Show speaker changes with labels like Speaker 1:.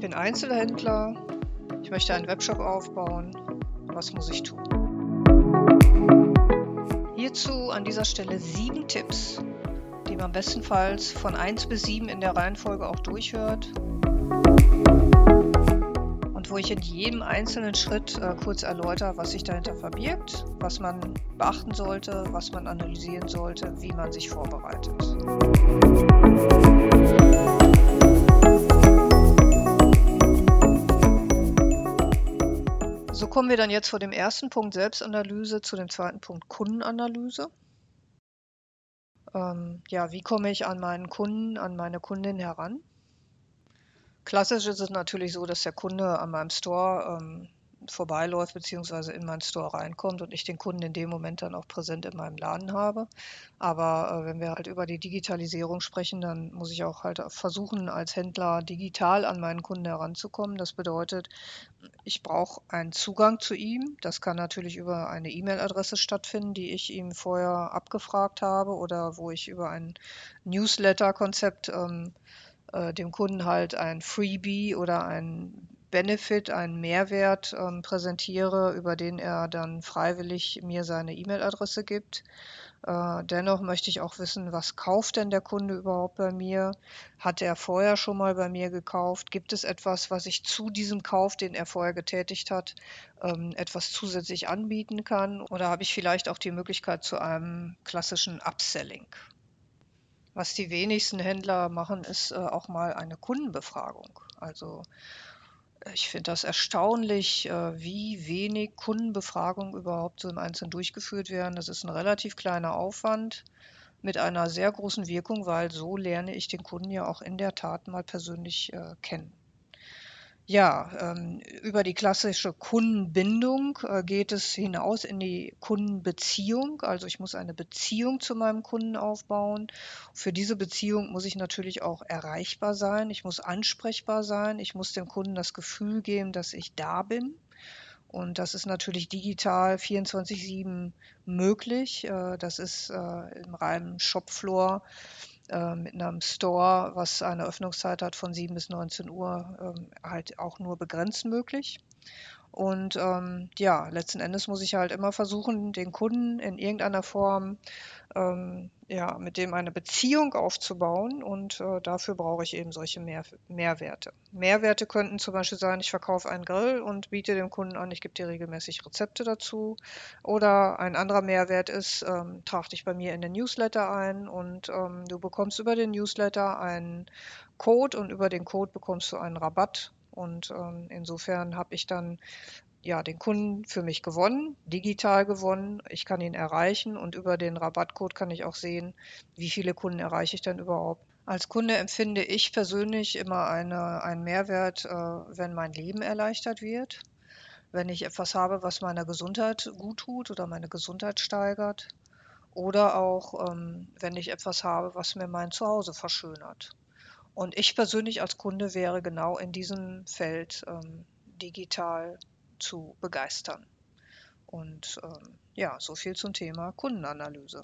Speaker 1: bin Einzelhändler, ich möchte einen Webshop aufbauen. Was muss ich tun? Hierzu an dieser Stelle sieben Tipps, die man bestenfalls von 1 bis 7 in der Reihenfolge auch durchhört und wo ich in jedem einzelnen Schritt äh, kurz erläutere, was sich dahinter verbirgt, was man beachten sollte, was man analysieren sollte, wie man sich vorbereitet. Kommen wir dann jetzt vor dem ersten Punkt Selbstanalyse zu dem zweiten Punkt Kundenanalyse. Ähm, ja, wie komme ich an meinen Kunden, an meine Kundin heran? Klassisch ist es natürlich so, dass der Kunde an meinem Store ähm, vorbeiläuft beziehungsweise in meinen Store reinkommt und ich den Kunden in dem Moment dann auch präsent in meinem Laden habe. Aber äh, wenn wir halt über die Digitalisierung sprechen, dann muss ich auch halt versuchen, als Händler digital an meinen Kunden heranzukommen. Das bedeutet, ich brauche einen Zugang zu ihm. Das kann natürlich über eine E-Mail-Adresse stattfinden, die ich ihm vorher abgefragt habe oder wo ich über ein Newsletter-Konzept ähm, äh, dem Kunden halt ein Freebie oder ein Benefit, einen Mehrwert ähm, präsentiere, über den er dann freiwillig mir seine E-Mail-Adresse gibt. Äh, dennoch möchte ich auch wissen, was kauft denn der Kunde überhaupt bei mir? Hat er vorher schon mal bei mir gekauft? Gibt es etwas, was ich zu diesem Kauf, den er vorher getätigt hat, ähm, etwas zusätzlich anbieten kann? Oder habe ich vielleicht auch die Möglichkeit zu einem klassischen Upselling? Was die wenigsten Händler machen, ist äh, auch mal eine Kundenbefragung. Also ich finde das erstaunlich, äh, wie wenig Kundenbefragungen überhaupt so im Einzelnen durchgeführt werden. Das ist ein relativ kleiner Aufwand mit einer sehr großen Wirkung, weil so lerne ich den Kunden ja auch in der Tat mal persönlich äh, kennen. Ja, ähm, über die klassische Kundenbindung äh, geht es hinaus in die Kundenbeziehung. Also ich muss eine Beziehung zu meinem Kunden aufbauen. Für diese Beziehung muss ich natürlich auch erreichbar sein. Ich muss ansprechbar sein. Ich muss dem Kunden das Gefühl geben, dass ich da bin. Und das ist natürlich digital 24-7 möglich. Äh, das ist äh, im reinen Shopfloor äh, mit einem Store, was eine Öffnungszeit hat von 7 bis 19 Uhr, ähm, halt auch nur begrenzt möglich. Und ähm, ja, letzten Endes muss ich halt immer versuchen, den Kunden in irgendeiner Form ähm, ja, mit dem eine Beziehung aufzubauen und äh, dafür brauche ich eben solche Mehr Mehrwerte. Mehrwerte könnten zum Beispiel sein, ich verkaufe einen Grill und biete dem Kunden an, ich gebe dir regelmäßig Rezepte dazu. Oder ein anderer Mehrwert ist, ähm, trag dich bei mir in den Newsletter ein und ähm, du bekommst über den Newsletter einen Code und über den Code bekommst du einen Rabatt und ähm, insofern habe ich dann ja den Kunden für mich gewonnen, digital gewonnen. Ich kann ihn erreichen und über den Rabattcode kann ich auch sehen, wie viele Kunden erreiche ich denn überhaupt. Als Kunde empfinde ich persönlich immer eine, einen Mehrwert, äh, wenn mein Leben erleichtert wird, wenn ich etwas habe, was meiner Gesundheit gut tut oder meine Gesundheit steigert oder auch ähm, wenn ich etwas habe, was mir mein Zuhause verschönert. Und ich persönlich als Kunde wäre genau in diesem Feld ähm, digital zu begeistern. Und ähm, ja, so viel zum Thema Kundenanalyse.